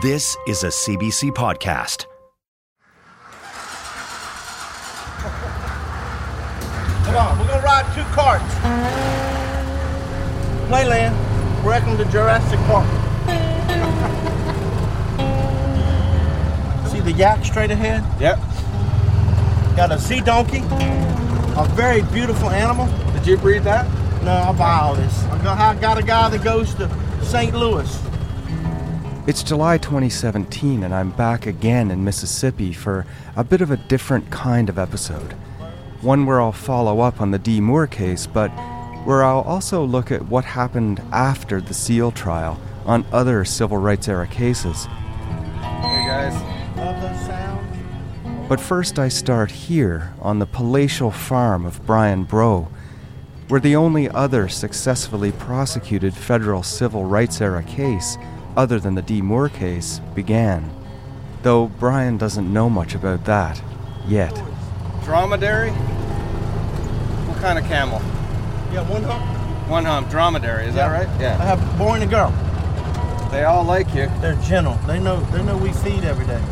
This is a CBC podcast. Come on, we're gonna ride two carts. Playland, welcome to Jurassic Park. See the yak straight ahead? Yep. Got a sea donkey, a very beautiful animal. Did you breed that? No, I buy all this. I got, I got a guy that goes to St. Louis. It's July 2017, and I'm back again in Mississippi for a bit of a different kind of episode. One where I'll follow up on the Dee Moore case, but where I'll also look at what happened after the Seale trial on other civil rights era cases. Hey guys. Love those sounds. But first, I start here on the palatial farm of Brian Bro, where the only other successfully prosecuted federal civil rights era case, other than the Dee Moore case, began. Though Brian doesn't know much about that yet. Dromedary? What kind of camel? Yeah, one hump. One hump, dromedary, is that right? Yeah. I have a boy and a girl. They all like you. They're gentle. They know they know we feed every day.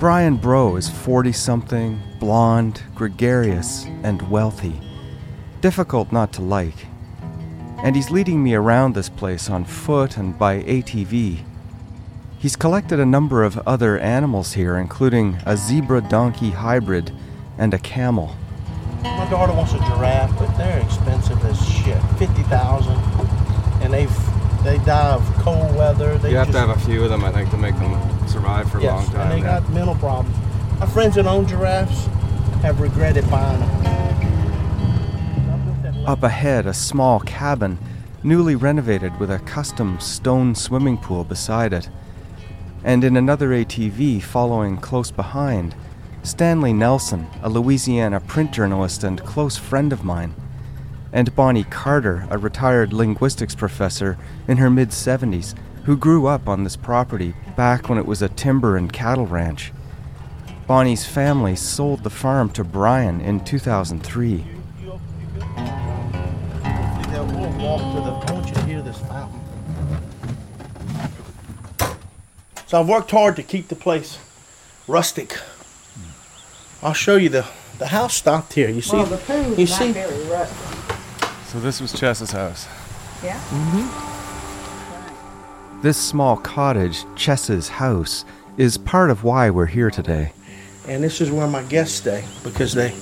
Brian Brough is 40 something, blonde, gregarious, and wealthy. Difficult not to like. And he's leading me around this place on foot and by ATV. He's collected a number of other animals here, including a zebra donkey hybrid and a camel. My daughter wants a giraffe, but they're expensive as shit. Fifty thousand, and they they die of cold weather. They You have just, to have a few of them, I think, to make them survive for a long time. and they yeah. got mental problems. My friends that own giraffes have regretted buying them. Up ahead, a small cabin, newly renovated with a custom stone swimming pool beside it. And in another ATV following close behind, Stanley Nelson, a Louisiana print journalist and close friend of mine, and Bonnie Carter, a retired linguistics professor in her mid 70s, who grew up on this property back when it was a timber and cattle ranch. Bonnie's family sold the farm to Brian in 2003. So I've worked hard to keep the place rustic. I'll show you the the house stopped here. You see? you see? So this was Chess's house. Yeah. Mm-hmm. This small cottage, Chess's house, is part of why we're here today. and this is where my guests stay because they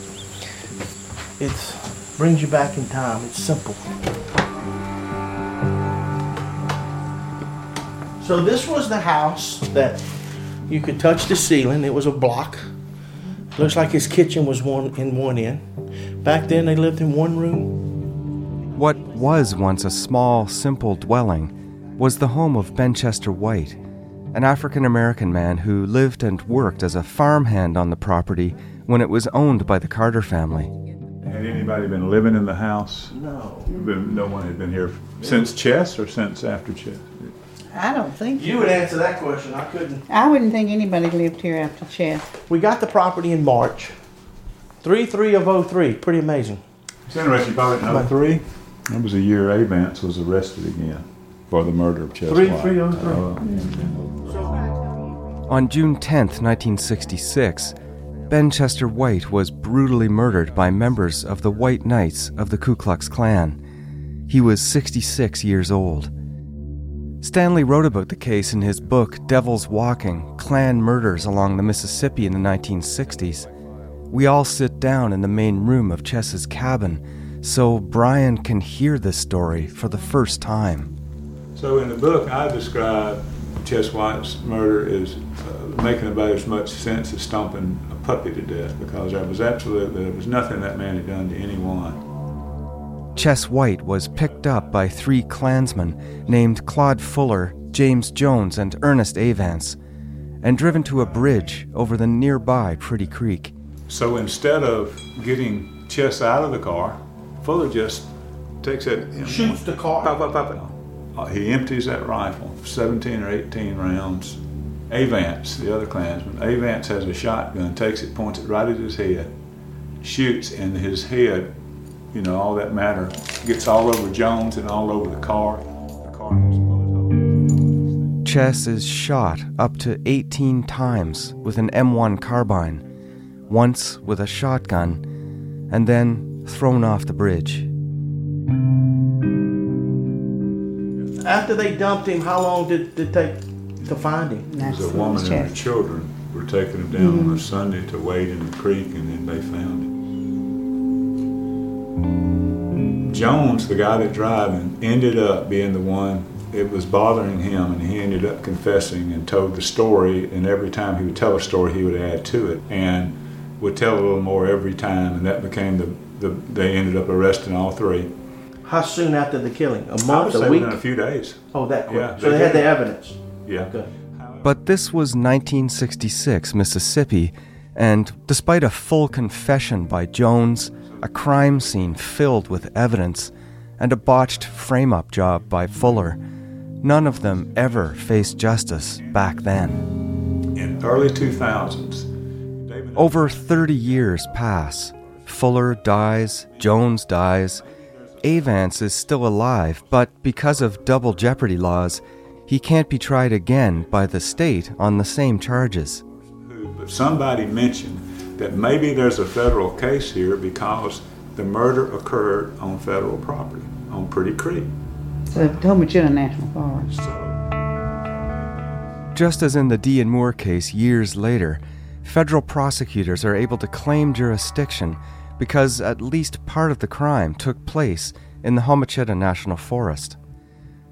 it brings you back in time it's simple so this was the house that you could touch the ceiling it was a block looks like his kitchen was one in one end back then they lived in one room What was once a small, simple dwelling was the home of Ben Chester White, an African American man who lived and worked as a farmhand on the property when it was owned by the Carter family. Had anybody been living in the house? no no one had been here since Chess or since after Chess? I don't think you would answer that question i couldn't I wouldn't think anybody lived here after Chess. we got the property in march 3 3 of 03 pretty amazing It's interesting, you bought it in 03? That was a year Avants was arrested again for the murder of Chess Three, White. three, three. Oh. On June 10, 1966, Ben Chester White was brutally murdered by members of the White Knights of the Ku Klux Klan. He was 66 years old. Stanley wrote about the case in his book Devil's Walking Klan Murders Along the Mississippi in the 1960s. We all sit down in the main room of Chess's cabin so Brian can hear this story for the first time. So in the book, I describe Chess White's murder as uh, making about as much sense as stomping a puppy to death because there was absolutely there was nothing that man had done to anyone. Chess White was picked up by three Klansmen named Claude Fuller, James Jones, and Ernest Avants, and driven to a bridge over the nearby Pretty Creek. So instead of getting Chess out of the car, Fuller just takes it, Shoots the car. Pop, pop, pop. Uh, he empties that rifle, 17 or 18 rounds. Avants, the other Klansman, Avants has a shotgun, takes it, points it right at his head, shoots, and his head, you know, all that matter, gets all over Jones and all over the car. The car has bullet holes. Chess is shot up to 18 times with an M1 carbine, once with a shotgun, and then thrown off the bridge. After they dumped him, how long did it take to find him? There was a woman and her children were taking him down on a Sunday to wade in the creek, and then they found him. Jones, the guy that driving, ended up being the one. It was bothering him, and he ended up confessing and told the story. And every time he would tell a story, he would add to it, and would tell a little more every time. And that became the. the they ended up arresting all three. How soon after the killing? A I would month, say a week? a few days. Oh, that quick. Yeah, so they they had the evidence. Yeah. Good. But this was 1966 Mississippi, and despite a full confession by Jones, a crime scene filled with evidence, and a botched frame up job by Fuller, none of them ever faced justice back then. In early 2000s, David Over 30 years pass. Fuller dies, Jones dies. Avants is still alive, but because of double jeopardy laws, he can't be tried again by the state on the same charges. But somebody mentioned that maybe there's a federal case here because the murder occurred on federal property, on Pretty Creek. So Homochitto National Forest. Just as in the Dee and Moore case years later, federal prosecutors are able to claim jurisdiction because at least part of the crime took place in the Homochitto National Forest.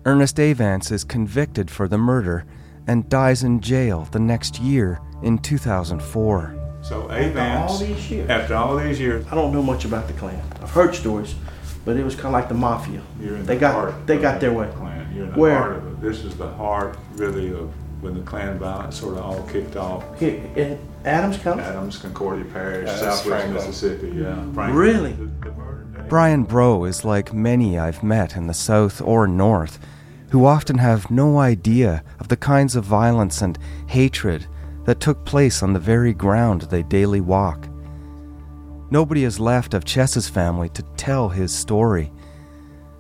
Ernest Avants is convicted for the murder and dies in jail the next year in 2004. So all Avance, these years. after all these years, I don't know much about the Klan. I've heard stories, but it was kind of like the mafia. you're in they the got heart they of got the their way. Klan. You're in the Where? heart of it. This is the heart, really, of when the Klan violence sort of all kicked off. Here eh, in Adams County. Adams, Concordia Parish, Yeah, Southwest Franklin. Mississippi, yeah. Mm-hmm. Franklin. Really? The- the. Brian Bro is like many I've met in the South or North, who often have no idea of the kinds of violence and hatred that took place on the very ground they daily walk. Nobody is left of Chess's family to tell his story.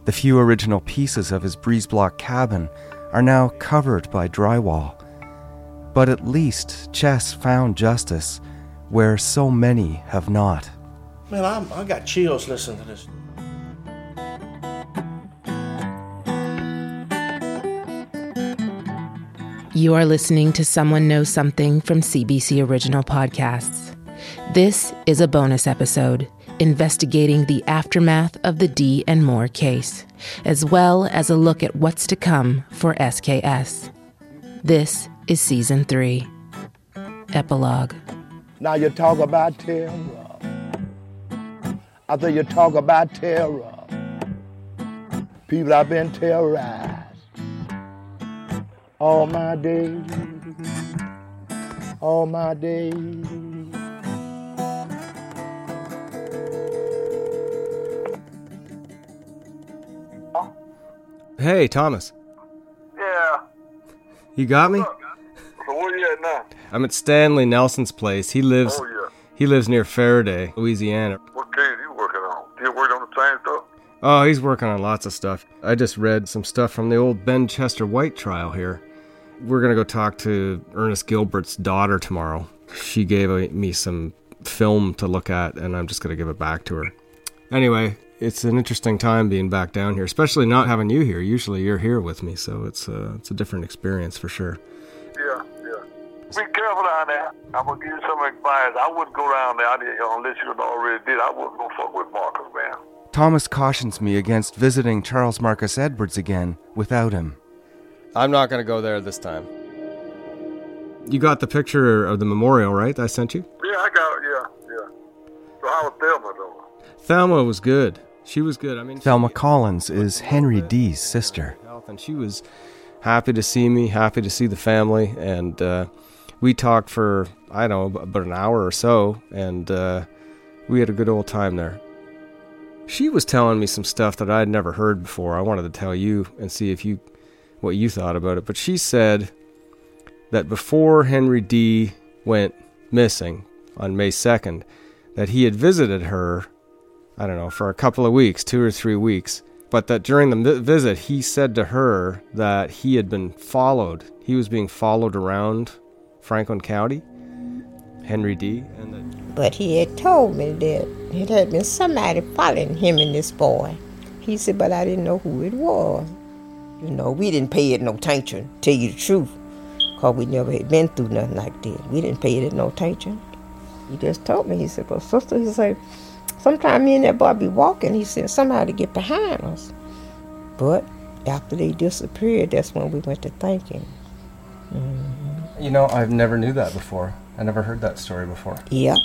The few original pieces of his breeze block cabin are now covered by drywall. But at least Chess found justice where so many have not. Man, I'm, I got chills listening to this. You are listening to Someone Knows Something from CBC Original Podcasts. This is a bonus episode investigating the aftermath of the Dee and Moore case, as well as a look at what's to come for SKS. This is season three. Epilogue. Now you talk about terror. After you talk about terror, people have been terrorized all my days, all my days. Hey, Thomas. Yeah. You got me? So where you at now? I'm at Stanley Nelson's place. He lives Oh, yeah. he lives near Ferriday, Louisiana. What case are you working on? You working on the same stuff? Oh, he's working on lots of stuff. I just read some stuff from the old Ben Chester White trial here. We're going to go talk to Ernest Gilbert's daughter tomorrow. She gave a- me some film to look at, and I'm just going to give it back to her. Anyway, it's an interesting time being back down here, especially not having you here. Usually you're here with me, so it's a, it's a different experience for sure. Yeah, yeah. Be careful down there. I'm gonna give you some advice. I wouldn't go down there I did- uh, unless you already did. I wouldn't go fuck with Marcus, man. Thomas cautions me against visiting Charles Marcus Edwards again without him. I'm not going to go there this time. You got the picture of the memorial, right? that I sent you? Yeah, I got it. Yeah, yeah. So how was Thelma though? Thelma was good. She was good. I mean, Thelma Collins is Henry Dee's sister. and she was happy to see me, happy to see the family, and uh, We talked for, I don't know, about an hour or so, and uh, we had a good old time there. She was telling me some stuff that I'd never heard before. I wanted to tell you and see if you what you thought about it. But she said that before Henry Dee went missing on May 2nd, that he had visited her, I don't know, for a couple of weeks, two or three weeks, but that during the visit, he said to her that he had been followed. He was being followed around Franklin County, Henry Dee. And but he had told me that it had been somebody following him and this boy. He said, but I didn't know who it was. You know, we didn't pay it no attention, tell you the truth, because we never had been through nothing like that. We didn't pay it no attention. He just told me, he said, but sister, he said, sometime me and that boy be walking, he said, somebody get behind us. But after they disappeared, that's when we went to thinking. Mm-hmm. You know, I've never knew that before. I never heard that story before. Yep.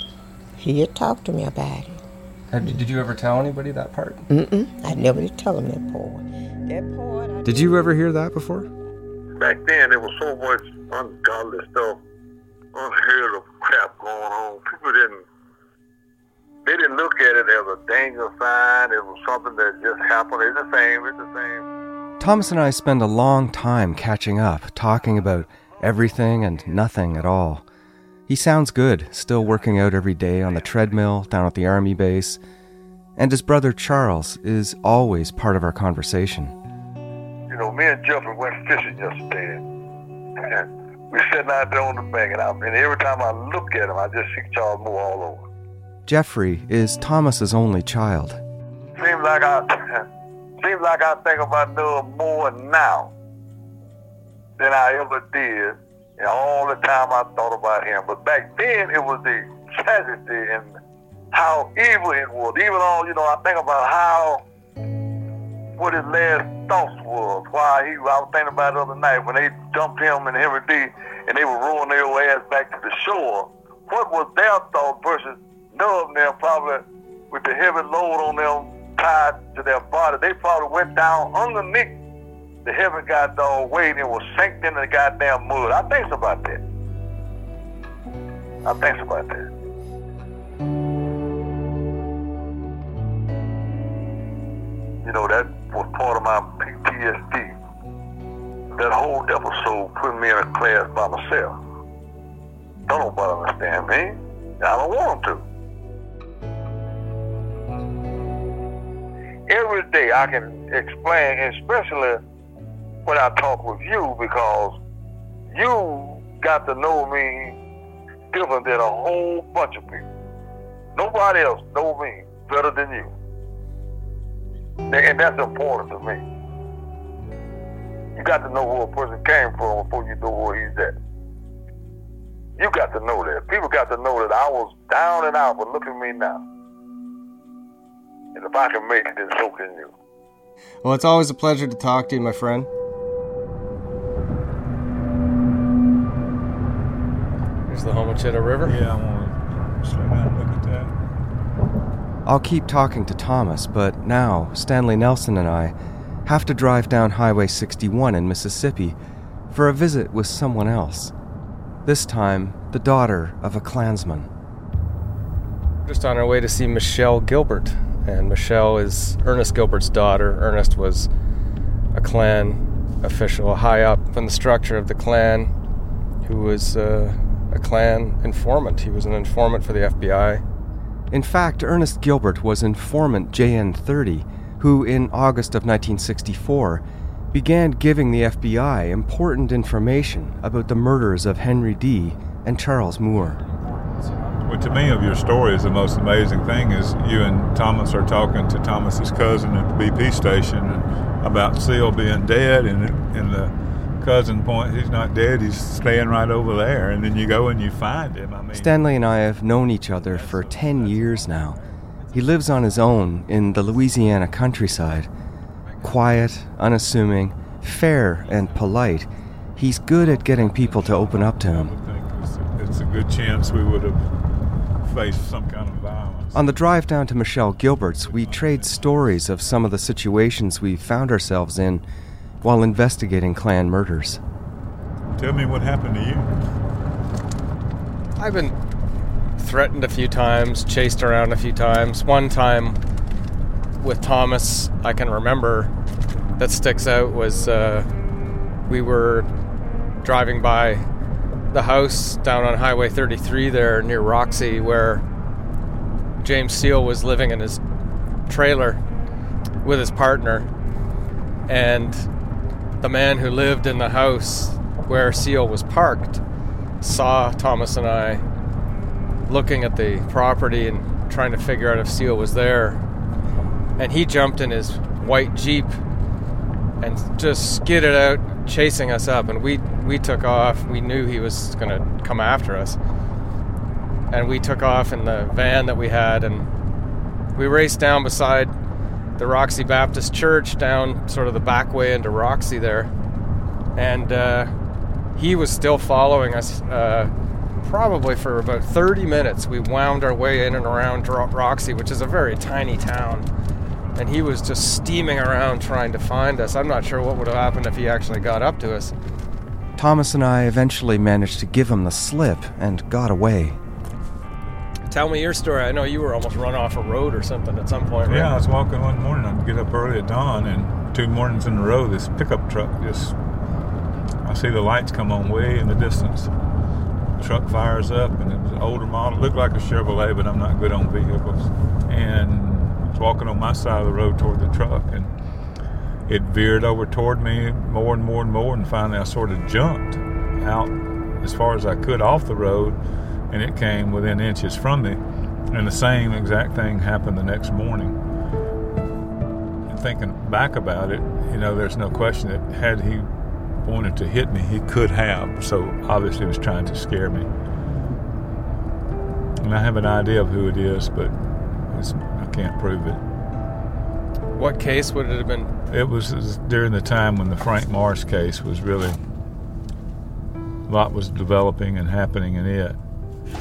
He had talked to me about it. Did you ever tell anybody that part? Mm-mm. I never did tell them that part. That part. I did you ever hear that before? Back then, there was so much ungodly stuff, unheard of crap going on. People didn't. They didn't look at it as a danger sign. It was something that just happened. It's the same. It's the same. Thomas and I spend a long time catching up, talking about everything and nothing at all. He sounds good, still working out every day on the treadmill down at the army base. And his brother Charles is always part of our conversation. You know, me and Jeffrey went fishing yesterday. And we sitting out there on the bank, and, I, and every time I look at him, I just see Charles move all over. Jeffrey is Thomas's only child. Seems like I seems like I think about Noah more now than I ever did and all the time I thought about him. But back then, it was the tragedy and how evil it was. Even on, you know, I think about how, what his last thoughts was. Why he, I was thinking about the other night when they dumped him and Henry Dee. and they were rolling their ass back to the shore. What was their thought versus of them probably with the heavy load on them tied to their body. They probably went down underneath the heaven got dog weight and was sank into the goddamn mud. I think about that. I think about that. You know, that was part of my PTSD. That whole episode put me in a class by myself. Don't nobody understand me. I don't want them to. Every day I can explain, especially when I talk with you because you got to know me different than a whole bunch of people. Nobody else know me better than you. And that's important to me. You got to know where a person came from before you know where he's at. You got to know that. People got to know that I was down and out, but look at me now. And if I can make it, then so can you. Well, it's always a pleasure to talk to you, my friend. There's the Homochitto River. Yeah, I want to slow down and look at that. I'll keep talking to Thomas, but now Stanley Nelson and I have to drive down Highway 61 in Mississippi for a visit with someone else. This time, the daughter of a Klansman. Just on our way to see Michelle Gilbert, and Michelle is Ernest Gilbert's daughter. Ernest was a Klan official, high up in the structure of the Klan, who was uh, a Klan informant. He was an informant for the FBI. In fact, Ernest Gilbert was informant JN30, who in August of 1964 began giving the FBI important information about the murders of Henry Dee. and Charles Moore. Well, to me, of your story, is the most amazing thing is you and Thomas are talking to Thomas's cousin at the BP station about Seale being dead, and in the cousin point, he's not dead. He's staying right over there. And then you go and you find him. I mean, Stanley and I have known each other for 10 years now. He lives on his own in the Louisiana countryside. Quiet, unassuming, fair, and polite. He's good at getting people to open up to him. It's a good chance we would have faced some kind of violence. On the drive down to Michelle Gilbert's, we trade stories of some of the situations we found ourselves in while investigating Klan murders. Tell me what happened to you. I've been threatened a few times, chased around a few times. One time with Thomas, I can remember that sticks out was uh, we were driving by the house down on Highway 33 there near Roxie where James Seale was living in his trailer with his partner. And the man who lived in the house where Seale was parked saw Thomas and I looking at the property and trying to figure out if Seale was there. And he jumped in his white Jeep and just skidded out, chasing us up. And we, we took off. We knew he was going to come after us. And we took off in the van that we had. And we raced down beside the Roxie Baptist Church, down sort of the back way into Roxie there. And uh, he was still following us. Uh, probably for about 30 minutes, we wound our way in and around Roxie, which is a very tiny town. And he was just steaming around trying to find us. I'm not sure what would have happened if he actually got up to us. Thomas and I eventually managed to give him the slip and got away. Tell me your story. I know you were almost run off a road or something at some point. Right? Yeah, I was walking one morning. I'd get up early at dawn, and two mornings in a row, this pickup truck just. I see the lights come on way in the distance truck fires up, and it was an older model. It looked like a Chevrolet, but I'm not good on vehicles. And I was walking on my side of the road toward the truck, and it veered over toward me more and more and more, and finally I sort of jumped out as far as I could off the road, and it came within inches from me. And the same exact thing happened the next morning. And thinking back about it, you know, there's no question that had he wanted to hit me, he could have. So obviously, he was trying to scare me. And I have an idea of who it is, but I can't prove it. What case would it have been? It was, it was during the time when the Frank Morris case was really a lot was developing and happening in it.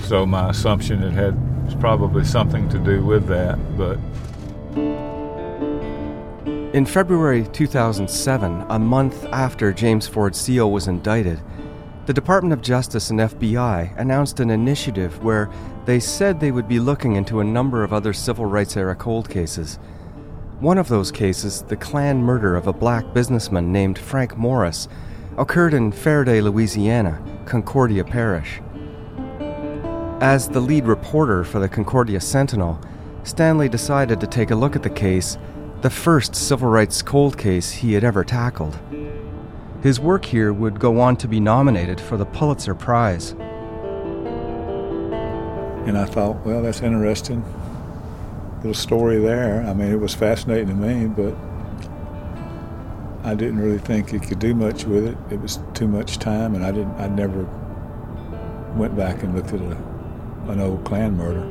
So my assumption it had probably something to do with that, but in February 2007, a month after James Ford Seale was indicted, the Department of Justice and FBI announced an initiative where they said they would be looking into a number of other civil rights era cold cases. One of those cases, the Klan murder of a black businessman named Frank Morris, occurred in Ferriday, Louisiana, Concordia Parish. As the lead reporter for the Concordia Sentinel, Stanley decided to take a look at the case the first civil rights cold case he had ever tackled. His work here would go on to be nominated for the Pulitzer Prize. And I thought, well, that's interesting. Little story there. I mean, it was fascinating to me, but I didn't really think he could do much with it. It was too much time, and I didn't. I never went back and looked at a, an old Klan murder.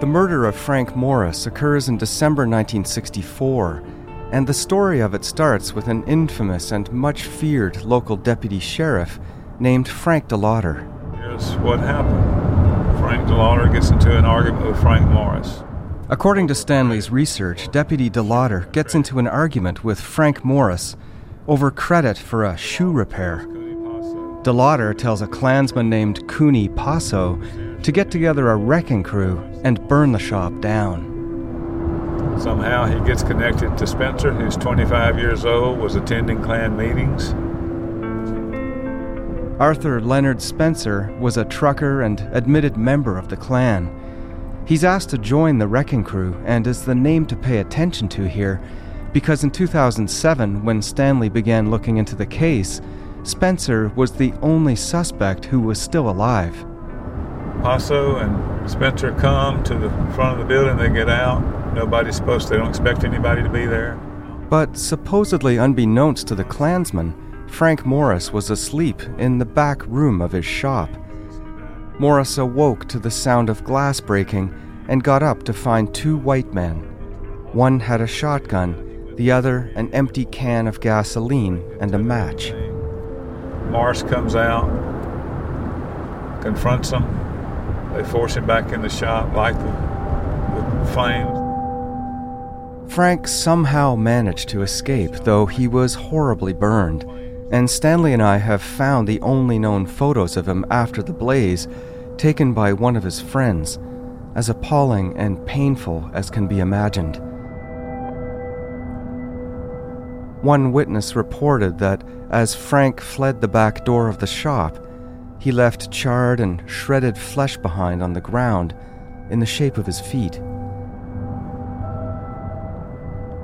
The murder of Frank Morris occurs in December 1964, and the story of it starts with an infamous and much feared local deputy sheriff named Frank DeLaughter. Here's what happened Frank DeLaughter gets into an argument with Frank Morris. According to Stanley's research, Deputy DeLaughter gets into an argument with Frank Morris over credit for a shoe repair. DeLaughter tells a Klansman named Cooney Passo to get together a wrecking crew and burn the shop down. Somehow he gets connected to Spencer, who's 25 years old, was attending Klan meetings. Arthur Leonard Spencer was a trucker and admitted member of the Klan. He's asked to join the wrecking crew and is the name to pay attention to here because in 2007, when Stanley began looking into the case, Spencer was the only suspect who was still alive. Passo and Spencer come to the front of the building, they get out. Nobody's supposed to, they don't expect anybody to be there. But supposedly unbeknownst to the Klansmen, Frank Morris was asleep in the back room of his shop. Morris awoke to the sound of glass breaking and got up to find two white men. One had a shotgun, the other an empty can of gasoline and a match. Morris comes out, confronts them, they force him back in the shop, light the, the flames. Frank somehow managed to escape, though he was horribly burned. and Stanley and I have found the only known photos of him after the blaze, taken by one of his friends, as appalling and painful as can be imagined. One witness reported that as Frank fled the back door of the shop, he left charred and shredded flesh behind on the ground in the shape of his feet.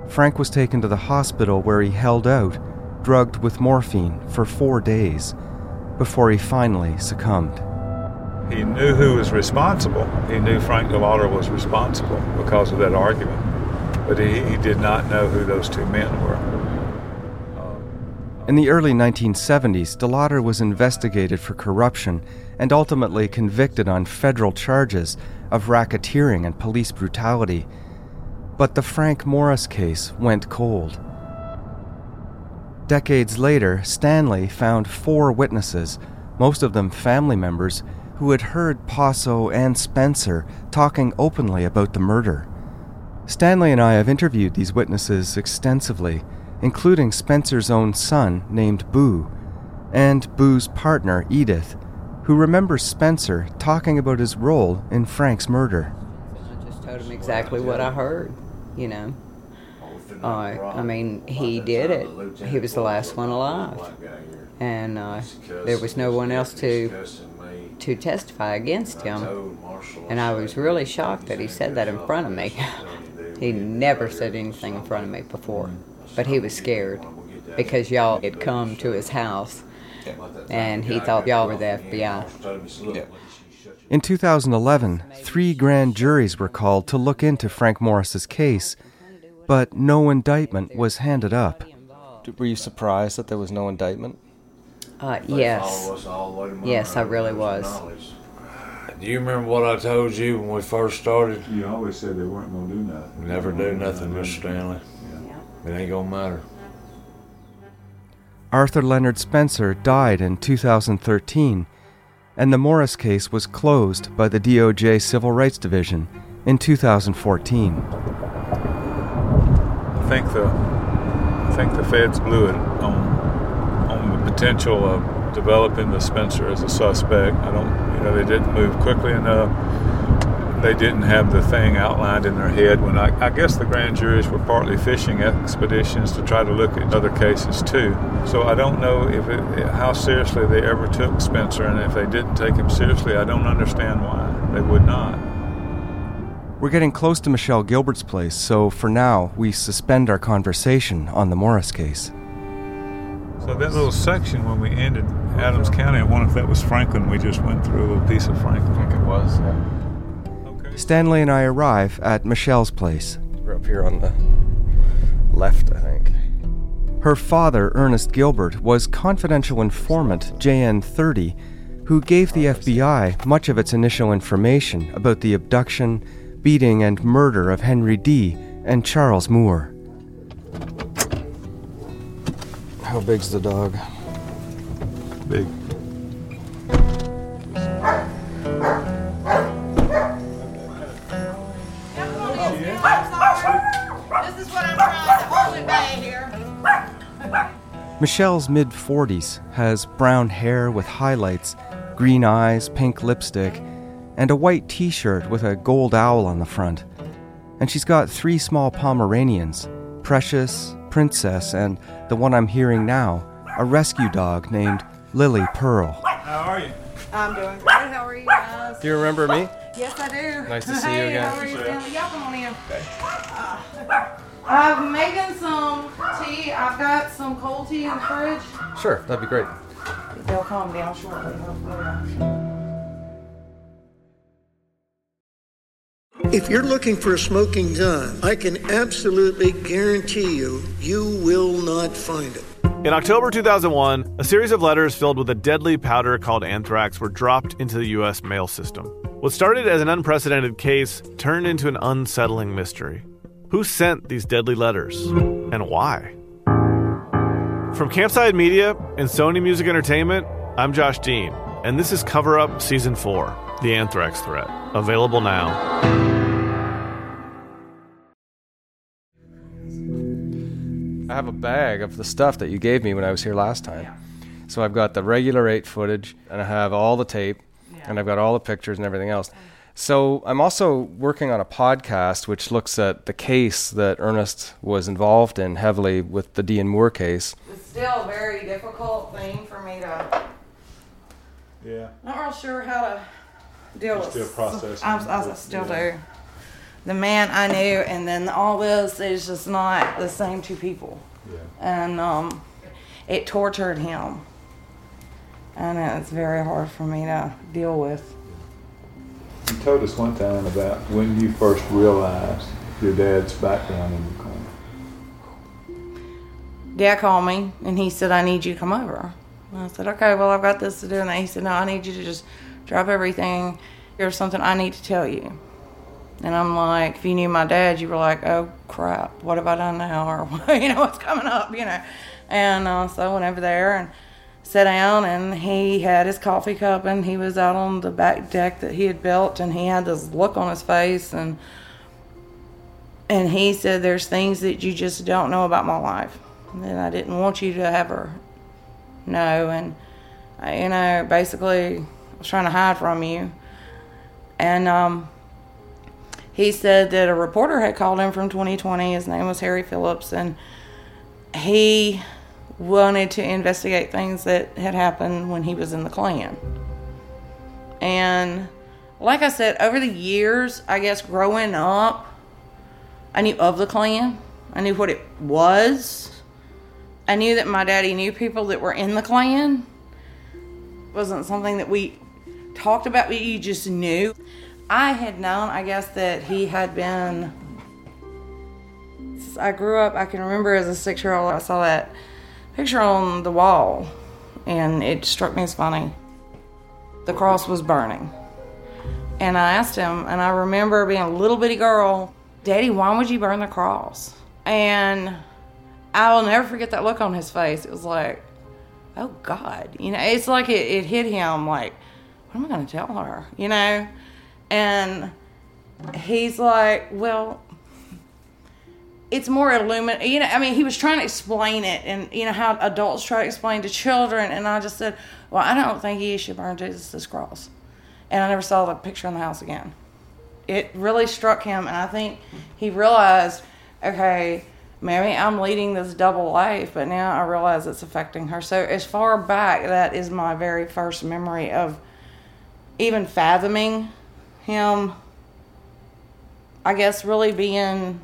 Frank was taken to the hospital where he held out, drugged with morphine, for four days before he finally succumbed. He knew who was responsible. He knew Frank DeLaughter was responsible because of that argument. But he, he did not know who those two men were. In the early 1970s, DeLaughter was investigated for corruption and ultimately convicted on federal charges of racketeering and police brutality. But the Frank Morris case went cold. Decades later, Stanley found four witnesses, most of them family members, who had heard Paso and Spencer talking openly about the murder. Stanley and I have interviewed these witnesses extensively including Spencer's own son named Boo, and Boo's partner, Edith, who remembers Spencer talking about his role in Frank's murder. I just told him exactly what I heard, you know. Uh, I mean, he did it. He was the last one alive. And uh, there was no one else to to testify against him. And I was really shocked that he said that in front of me. he never said anything in front of me before but he was scared because y'all had come to his house and he thought y'all were the FBI. In 2011, three grand juries were called to look into Frank Morris's case, but no indictment was handed up. Were you surprised that there was no indictment? Uh, yes. Yes, I really was. Do you remember what I told you when we first started? You always said they weren't going to do nothing. Never do nothing, Mr. Stanley. It ain't gonna matter. Arthur Leonard Spencer died in 2013, and the Morris case was closed by the DOJ Civil Rights Division in 2014. I think the I think the feds blew it on on the potential of developing the Spencer as a suspect. I don't, you know, they didn't move quickly enough they didn't have the thing outlined in their head when I, I, guess the grand juries were partly fishing expeditions to try to look at other cases too. So I don't know if it, how seriously they ever took Spencer, and if they didn't take him seriously, I don't understand why they would not. We're getting close to Michelle Gilbert's place, so for now we suspend our conversation on the Morris case. So that little section when we ended Adams County, I wonder if that was Franklin. We just went through a little piece of Franklin. I think it was. Yeah. Stanley and I arrive at Michelle's place. We're up here on the left, I think. Her father, Ernest Gilbert, was confidential informant JN30, who gave the oh, FBI much of its initial information about the abduction, beating, and murder of Henry Dee. and Charles Moore. How big's the dog? Big. Michelle's mid 40s has brown hair with highlights, green eyes, pink lipstick, and a white t shirt with a gold owl on the front. And she's got three small Pomeranians Precious, Princess, and the one I'm hearing now, a rescue dog named Lily Pearl. How are you? I'm doing great. How are you guys? Do you remember me? Yes, I do. Nice to see hey, you again. How are you doing? Y'all come on in. Okay. Uh, I'm making some tea. I've got some cold tea in the fridge. Sure, that'd be great. They'll calm down shortly, If you're looking for a smoking gun, I can absolutely guarantee you, you will not find it. In October 2001, a series of letters filled with a deadly powder called anthrax were dropped into the U.S. mail system. What started as an unprecedented case turned into an unsettling mystery. Who sent these deadly letters and why? From Campside Media and Sony Music Entertainment, I'm Josh Dean, and this is Cover Up Season 4 The Anthrax Threat. Available now. I have a bag of the stuff that you gave me when I was here last time. Yeah. So I've got the regular eight footage, and I have all the tape, and I've got all the pictures and everything else. So I'm also working on a podcast which looks at the case that Ernest was involved in heavily with the Dean Moore case. It's still a very difficult thing for me to. Yeah. Not real sure how to deal You're with. still processing I, I, it, still yeah. do. The man I knew, and then all this is just not the same two people. Yeah. And um, it tortured him, and it's very hard for me to deal with. You told us one time about when you first realized your dad's background in the crime. Dad called me and he said, I need you to come over. And I said, okay, well, I've got this to do. And he said, no, I need you to just drop everything. There's something I need to tell you. And I'm like, if you knew my dad, you were like, oh crap, what have I done now? Or, you know, what's coming up, you know. And uh, so I went over there and sat down and he had his coffee cup and he was out on the back deck that he had built and he had this look on his face and and he said there's things that you just don't know about my life that I didn't want you to ever know and I, you know basically I was trying to hide from you. And um he said that a reporter had called him from 20/20 his name was Harry Phillips and he wanted to investigate things that had happened when he was in the Klan. And like I said, over the years, I guess growing up, I knew of the Klan. I knew what it was. I knew that my daddy knew people that were in the Klan. It wasn't something that we talked about, but you just knew. I had known, I guess, that he had been. I grew up, I can remember as a six year old, I saw that picture on the wall, and it struck me as funny. The cross was burning. And I asked him, and I remember being a little bitty girl, Daddy, why would you burn the cross? And I will never forget that look on his face. It was like, oh God. You know, it's like it, it hit him like, what am I going to tell her? You know? And he's like, well, it's more illuminate. You know, I mean, he was trying to explain it, and you know how adults try to explain to children. And I just said, "Well, I don't think you should burn Jesus' cross." And I never saw the picture in the house again. It really struck him, and I think he realized, okay, maybe I'm leading this double life, but now I realize it's affecting her. So as far back, that is my very first memory of even fathoming him. I guess really being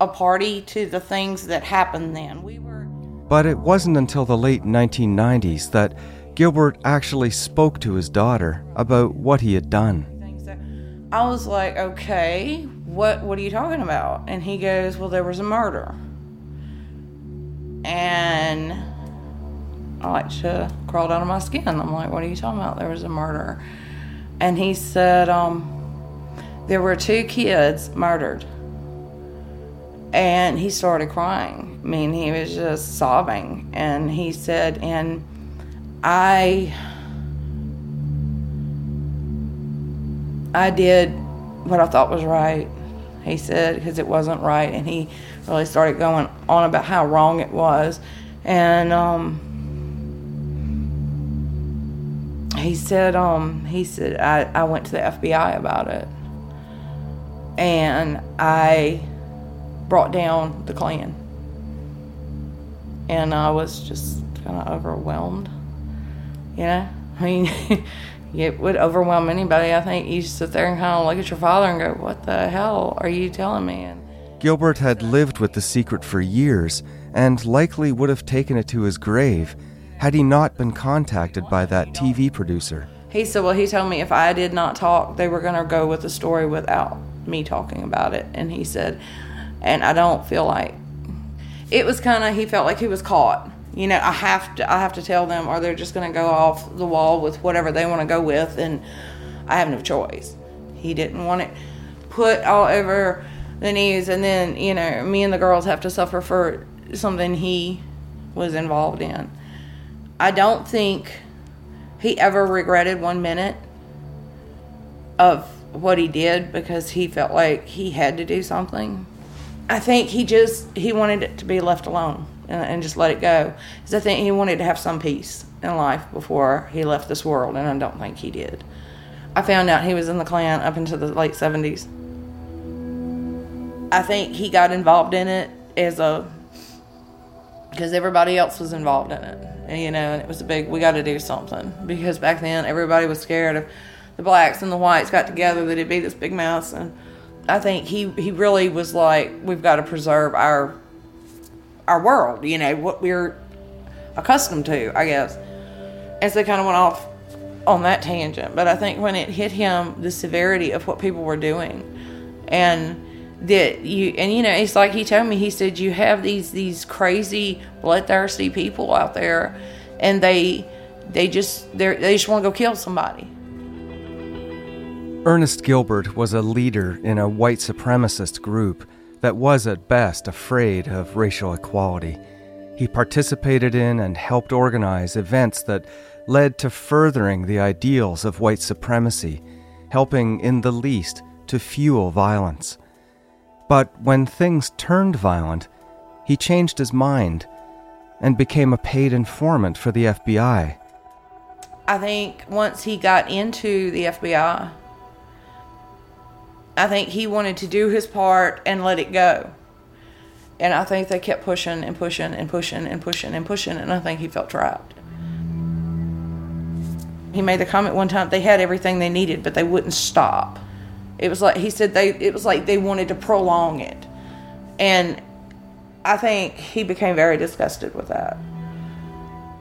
a party to the things that happened then. We were But it wasn't until the late 1990s that Gilbert actually spoke to his daughter about what he had done. I was like, "Okay, what what are you talking about?" And he goes, "Well, there was a murder." And I like to crawled out of my skin. I'm like, "What are you talking about? There was a murder." And he said, um, there were two kids murdered and he started crying. I mean, he was just sobbing. And he said, and I, I did what I thought was right. He said because it wasn't right, and he really started going on about how wrong it was. And um, he said, um, he said I, I went to the FBI about it, and I brought down the Klan. And I was just kind of overwhelmed. You know, I mean, it would overwhelm anybody. I think you sit there and kind of look at your father and go, What the hell are you telling me? And Gilbert had lived with the secret for years and likely would have taken it to his grave had he not been contacted by that TV producer. he said, Well, he told me if I did not talk, they were going to go with the story without me talking about it. And he said, And I don't feel like it was kind of, he felt like he was caught. You know, I have to, I have to tell them, or they're just going to go off the wall with whatever they want to go with, and I have no choice. He didn't want it put all over the news, and then you know, me and the girls have to suffer for something he was involved in. I don't think he ever regretted one minute of what he did because he felt like he had to do something. I think he just he wanted it to be left alone and, and just let it go. Because I think he wanted to have some peace in life before he left this world, and I don't think he did. I found out he was in the Klan up into the late seventies. I think he got involved in it as a because everybody else was involved in it, and, you know, and it was a big we got to do something because back then everybody was scared of the blacks and the whites got together that it'd be this big mess and I think he he really was like we've got to preserve our our world, you know, what we're accustomed to, I guess. And so they kind of went off on that tangent, but I think when it hit him the severity of what people were doing and that you and you know it's like he told me he said you have these these crazy bloodthirsty people out there and they they just they they just want to go kill somebody Ernest Gilbert was a leader in a white supremacist group that was at best afraid of racial equality. He participated in and helped organize events that led to furthering the ideals of white supremacy, helping in the least to fuel violence. But when things turned violent, he changed his mind and became a paid informant for the FBI. I think once he got into the FBI I think he wanted to do his part and let it go. And I think they kept pushing and pushing and pushing and pushing and pushing, and I think he felt trapped. He made the comment one time they had everything they needed, but they wouldn't stop. It was like he said they it was like they wanted to prolong it. And I think he became very disgusted with that.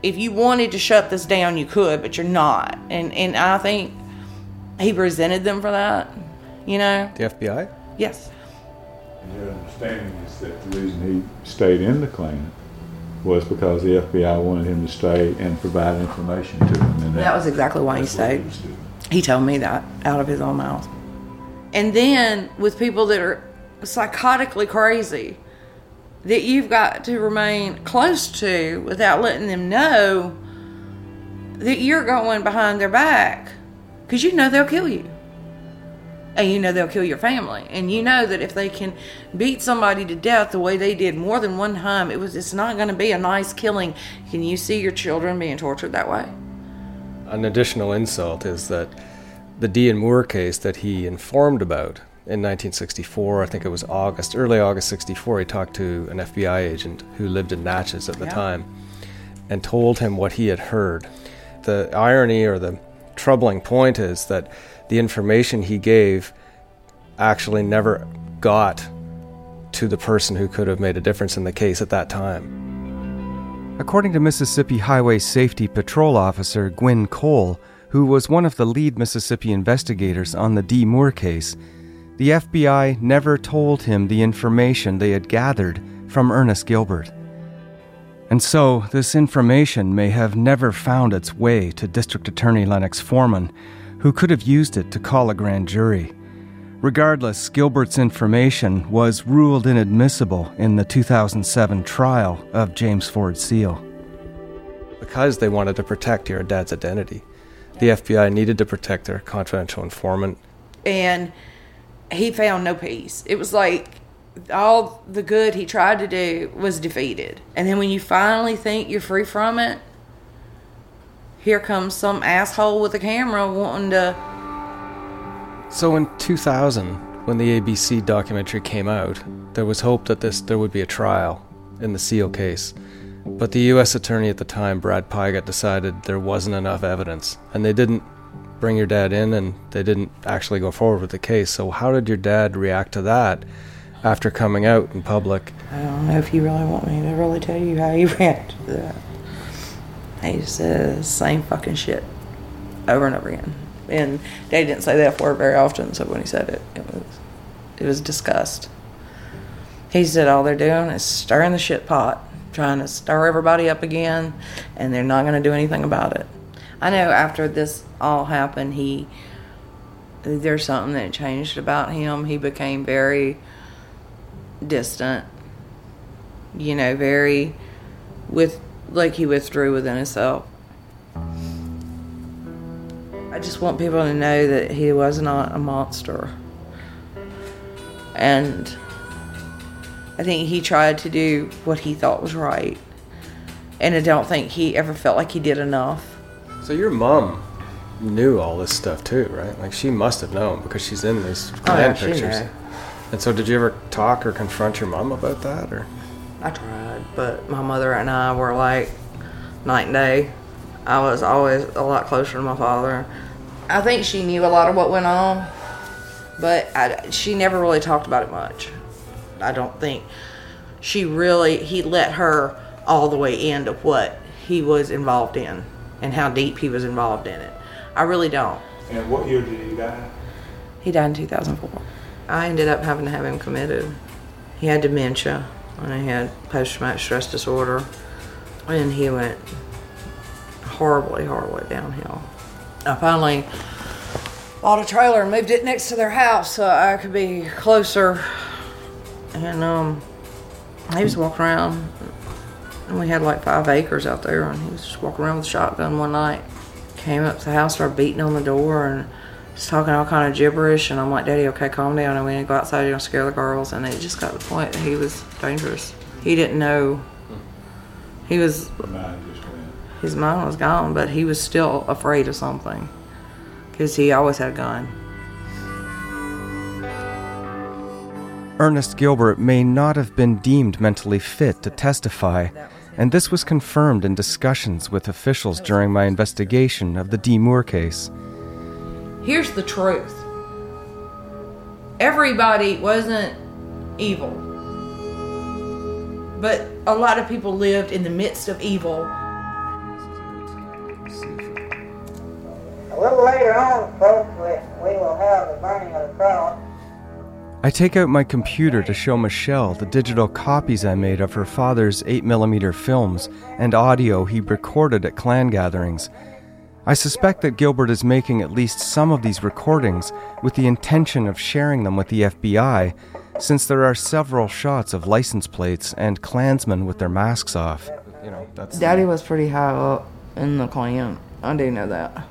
If you wanted to shut this down, you could, but you're not. And and I think he resented them for that you know? The FBI? Yes. And your understanding is that the reason he stayed in the Klan was because the FBI wanted him to stay and provide information to them. And that, that was exactly why he stayed. He told me that out of his own mouth. And then with people that are psychotically crazy, that you've got to remain close to without letting them know that you're going behind their back because you know they'll kill you and you know they'll kill your family. And you know that if they can beat somebody to death the way they did more than one time it was it's not going to be a nice killing. Can you see your children being tortured that way? An additional insult is that the Dee and Moore case that he informed about in 1964 i think it was august early august 64 he talked to an fbi agent who lived in natchez at the yeah. time and told him what he had heard. The irony or the troubling point is that the information he gave actually never got to the person who could have made a difference in the case at that time. According to Mississippi Highway Safety Patrol Officer Gwynn Cole, who was one of the lead Mississippi investigators on the Dee Moore case, the FBI never told him the information they had gathered from Ernest Gilbert. And so, this information may have never found its way to District Attorney Lennox Foreman, who could have used it to call a grand jury. Regardless, Gilbert's information was ruled inadmissible in the 2007 trial of James Ford Seale. Because they wanted to protect your dad's identity, the FBI needed to protect their confidential informant. And he found no peace. It was like all the good he tried to do was defeated. And then when you finally think you're free from it, here comes some asshole with a camera wanting to. So in 2000, when the ABC documentary came out, there was hope that this there would be a trial in the Seale case. But the U.S. attorney at the time, Brad Pigott, decided there wasn't enough evidence, and they didn't bring your dad in, and they didn't actually go forward with the case. So how did your dad react to that after coming out in public? I don't know if you really want me to really tell you how he reacted to that. He says the same fucking shit over and over again. And Daddy didn't say that word very often, so when he said it, it was it was disgust. He said all they're doing is stirring the shit pot, trying to stir everybody up again, and they're not going to do anything about it. I know after this all happened, he there's something that changed about him. He became very distant, you know, very with like he withdrew within himself. I just want people to know that he was not a monster. And I think he tried to do what he thought was right. And I don't think he ever felt like he did enough. So your mom knew all this stuff too, right? Like she must have known because she's in these Oh, Klan yeah, she pictures. knew. And so, did you ever talk or confront your mom about that, or? I tried, but my mother and I were like night and day. I was always a lot closer to my father. I think she knew a lot of what went on, but I, she never really talked about it much. I don't think she really, he let her all the way into what he was involved in and how deep he was involved in it. I really don't. And what year did he die? He died in 2004. I ended up having to have him committed. He had dementia and he had post traumatic stress disorder, and he went horribly, horribly downhill. I finally bought a trailer and moved it next to their house so I could be closer. And um, he was walking around, and we had like five acres out there, and he was just walking around with a shotgun one night. Came up to the house, started beating on the door, and was talking all kind of gibberish. And I'm like, Daddy, okay, calm down. And we to go outside. You're gonna scare the girls. And it just got to the point that he was dangerous. He didn't know. He was. His mind was gone, but he was still afraid of something, because he always had a gun. Ernest Gilbert may not have been deemed mentally fit to testify, and this was confirmed in discussions with officials during my investigation of the Dee Moore case. Here's the truth everybody wasn't evil, but a lot of people lived in the midst of evil. A little later on, folks, we, we will have the burning of the cross. I take out my computer to show Michelle the digital copies I made of her father's 8mm films and audio he recorded at Klan gatherings. I suspect that Gilbert is making at least some of these recordings with the intention of sharing them with the FBI, since there are several shots of license plates and Klansmen with their masks off. You know, that's Daddy was pretty high up in the Klan. I do know that.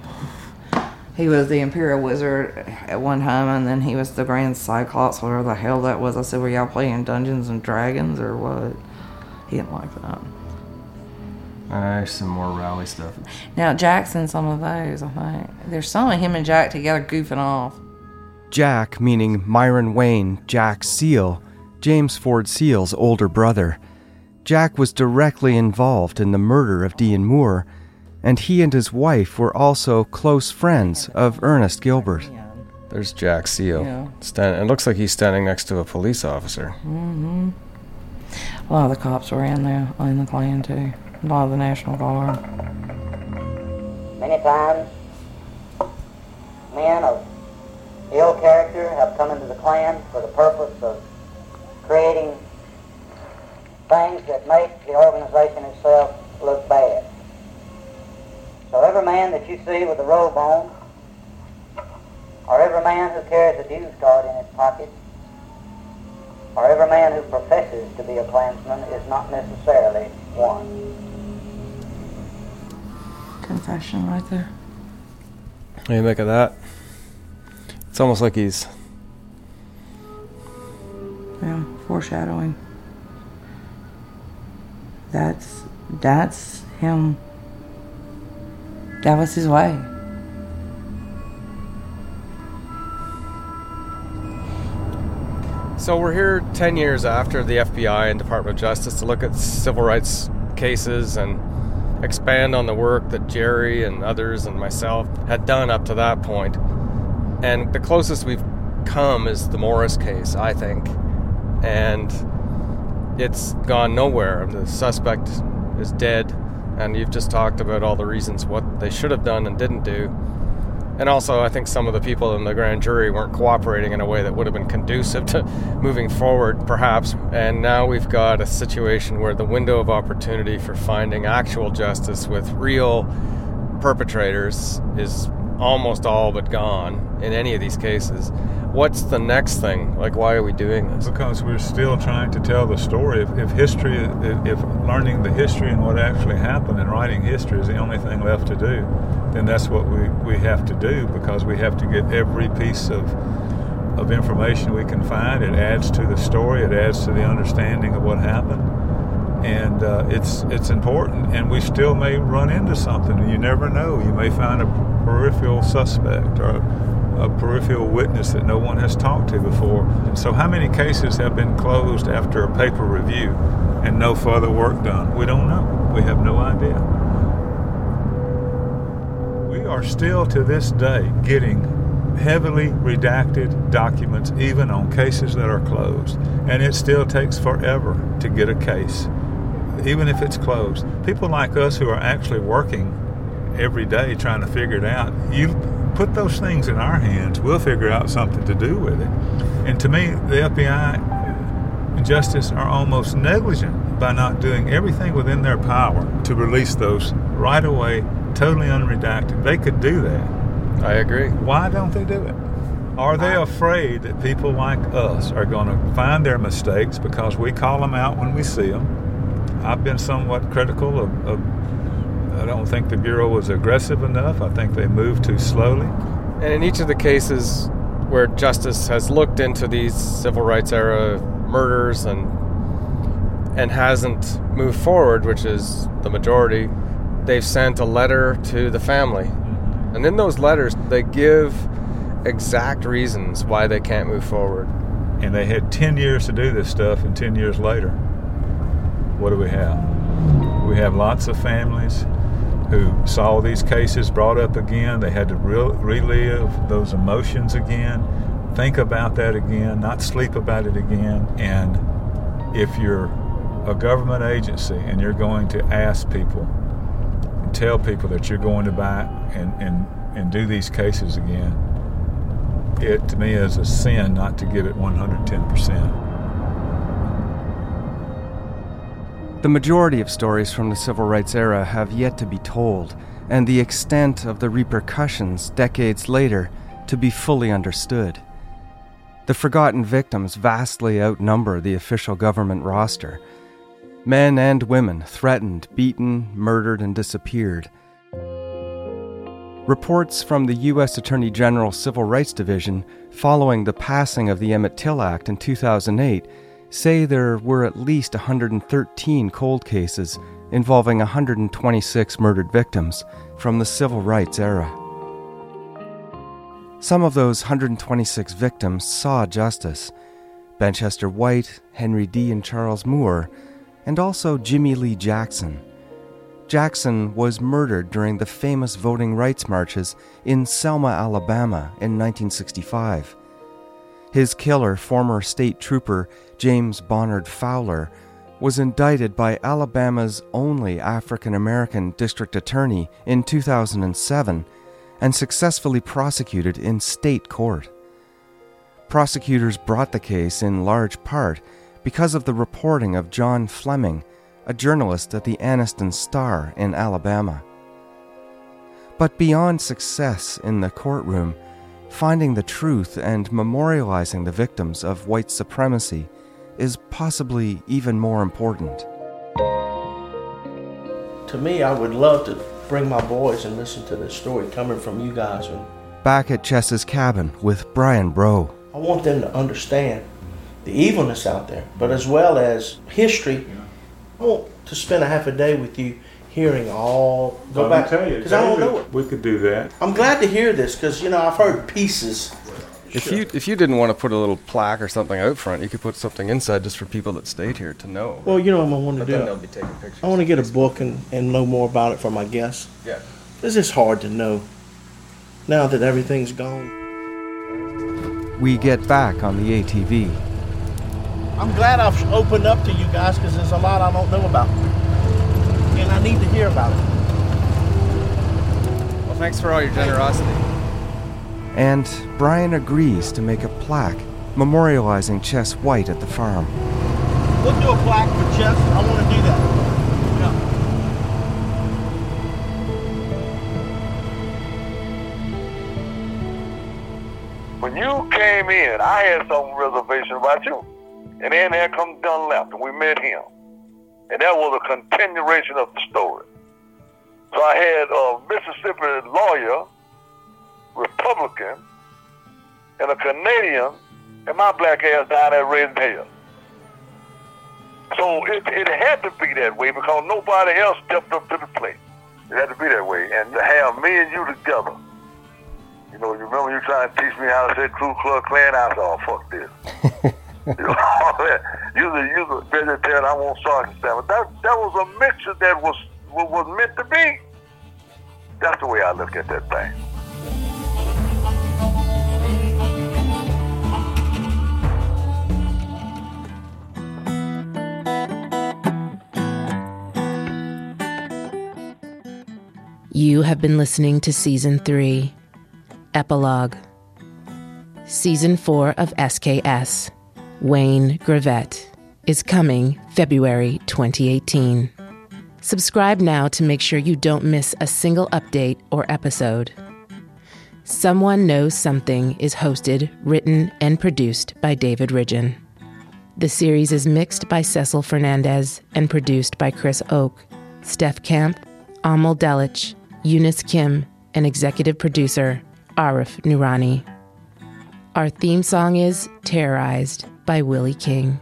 He was the Imperial Wizard at one time, and then he was the Grand Cyclops, whatever the hell that was. I said, Were y'all playing Dungeons and Dragons or what? He didn't like that. Uh, some more rally stuff. Now, Jackson, some of those, I think. There's some of him and Jack together goofing off. Jack, meaning Myron Wayne Jack Seale, James Ford Seale's older brother. Jack was directly involved in the murder of Dean Moore, and he and his wife were also close friends of Ernest Gilbert. There's Jack Seale. Yeah. Stand- it looks like he's standing next to a police officer. Mm-hmm. A lot of the cops were in there, in the Klan too. Of the National Guard. Many times, men of ill character have come into the Klan for the purpose of creating things that make the organization itself look bad. So every man that you see with a robe on, or every man who carries a dues card in his pocket, or every man who professes to be a Klansman is not necessarily one. Confession right there. What do you make of that? It's almost like he's Yeah, foreshadowing. That's that's him. That was his way. So we're here 10 years after the FBI and Department of Justice to look at civil rights cases and expand on the work that Jerry and others and myself had done up to that point. And the closest we've come is the Morris case, I think. And it's gone nowhere. The suspect is dead, and you've just talked about all the reasons what they should have done and didn't do. And also, I think some of the people in the grand jury weren't cooperating in a way that would have been conducive to moving forward, perhaps. And now we've got a situation where the window of opportunity for finding actual justice with real perpetrators is almost all but gone in any of these cases. What's the next thing? Like, why are we doing this? Because we're still trying to tell the story. If, if history, if, if learning the history and what actually happened and writing history is the only thing left to do, then that's what we, we have to do because we have to get every piece of of information we can find. It adds to the story. It adds to the understanding of what happened, and uh, it's it's important. And we still may run into something. You never know. You may find a peripheral suspect or a, peripheral witness that no one has talked to before. So, how many cases have been closed after a paper review and no further work done? We don't know. We have no idea. We are still to this day getting heavily redacted documents, even on cases that are closed. And it still takes forever to get a case, even if it's closed. People like us who are actually working every day trying to figure it out, you put those things in our hands, we'll figure out something to do with it. And to me, the FBI and justice are almost negligent by not doing everything within their power to release those right away, totally unredacted. They could do that. I agree. Why don't they do it? Are they afraid that people like us are going to find their mistakes because we call them out when we see them? I've been somewhat critical of, of I don't think the Bureau was aggressive enough. I think they moved too slowly. And in each of the cases where justice has looked into these civil rights era murders and and hasn't moved forward, which is the majority, they've sent a letter to the family. Mm-hmm. And in those letters, they give exact reasons why they can't move forward. And they had 10 years to do this stuff, and 10 years later, what do we have? We have lots of families who saw these cases brought up again. They had to re- relive those emotions again, think about that again, not sleep about it again. And if you're a government agency and you're going to ask people and tell people that you're going to buy and, and, and do these cases again, it to me is a sin not to give it 110%. The majority of stories from the civil rights era have yet to be told, and the extent of the repercussions decades later to be fully understood. The forgotten victims vastly outnumber the official government roster. Men and women threatened, beaten, murdered, and disappeared. Reports from the U.S. Attorney General Civil Rights Division following the passing of the Emmett Till Act in 2008 say there were at least 113 cold cases involving 126 murdered victims from the civil rights era. Some of those 126 victims saw justice Ben Chester White, Henry Dee, and Charles Moore, and also Jimmy Lee Jackson. Jackson was murdered during the famous voting rights marches in Selma, Alabama in 1965. His killer, former state trooper James Bonard Fowler, was indicted by Alabama's only African American district attorney in 2007 and successfully prosecuted in state court. Prosecutors brought the case in large part because of the reporting of John Fleming, a journalist at the Anniston Star in Alabama. But beyond success in the courtroom, finding the truth and memorializing the victims of white supremacy is possibly even more important. To me, I would love to bring my boys and listen to this story coming from you guys. Back at Chess's cabin with Brian Bro. I want them to understand the evilness out there, but as well as history. I want to spend a half a day with you hearing all go back me tell you, because I don't know it. We could do that. I'm glad to hear this because you know I've heard pieces. If you if you didn't want to put a little plaque or something out front, you could put something inside just for people that stayed here to know. Well, you know what I want to But do. then they'll be taking pictures. I want to get a book and, and know more about it for my guests. Yeah. This is hard to know now that everything's gone. We get back on the ATV. I'm glad I've opened up to you guys because there's a lot I don't know about, and I need to hear about it. Well, thanks for all your generosity. And Brian agrees to make a plaque memorializing Chess White at the farm. We'll do a plaque for Chess. I want to do that. When you came in, I had some reservation about you. And then there comes Dunlap, and we met him. And that was a continuation of the story. So I had a Mississippi lawyer, Republican, and a Canadian and my black ass down there raising hell. So it, it had to be that way because nobody else stepped up to the plate. It had to be that way. And to have me and you together, you know, you remember you trying to teach me how to say Ku Klux Klan? I said, oh, fuck this. you know, you're the, vegetarian, I want Sergeant Sam. That, that was a mixture that was, was meant to be. That's the way I look at that thing. You have been listening to Season 3, Epilogue. Season 4 of SKS, Wayne Greavette, is coming February 2018. Subscribe now to make sure you don't miss a single update or episode. Someone Knows Something is hosted, written, and produced by David Ridgen. The series is mixed by Cecil Fernandez and produced by Chris Oke, Steph Camp, Amal Delich, Eunice Kim, and executive producer Arif Nurani. Our theme song is Terrorized by Willie King.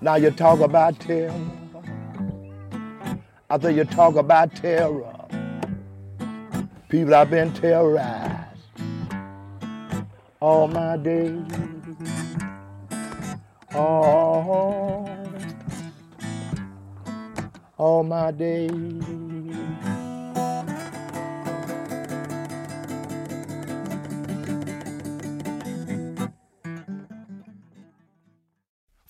Now you talk about terror. After you talk about terror, people have been terrorized all my days. All, all my days.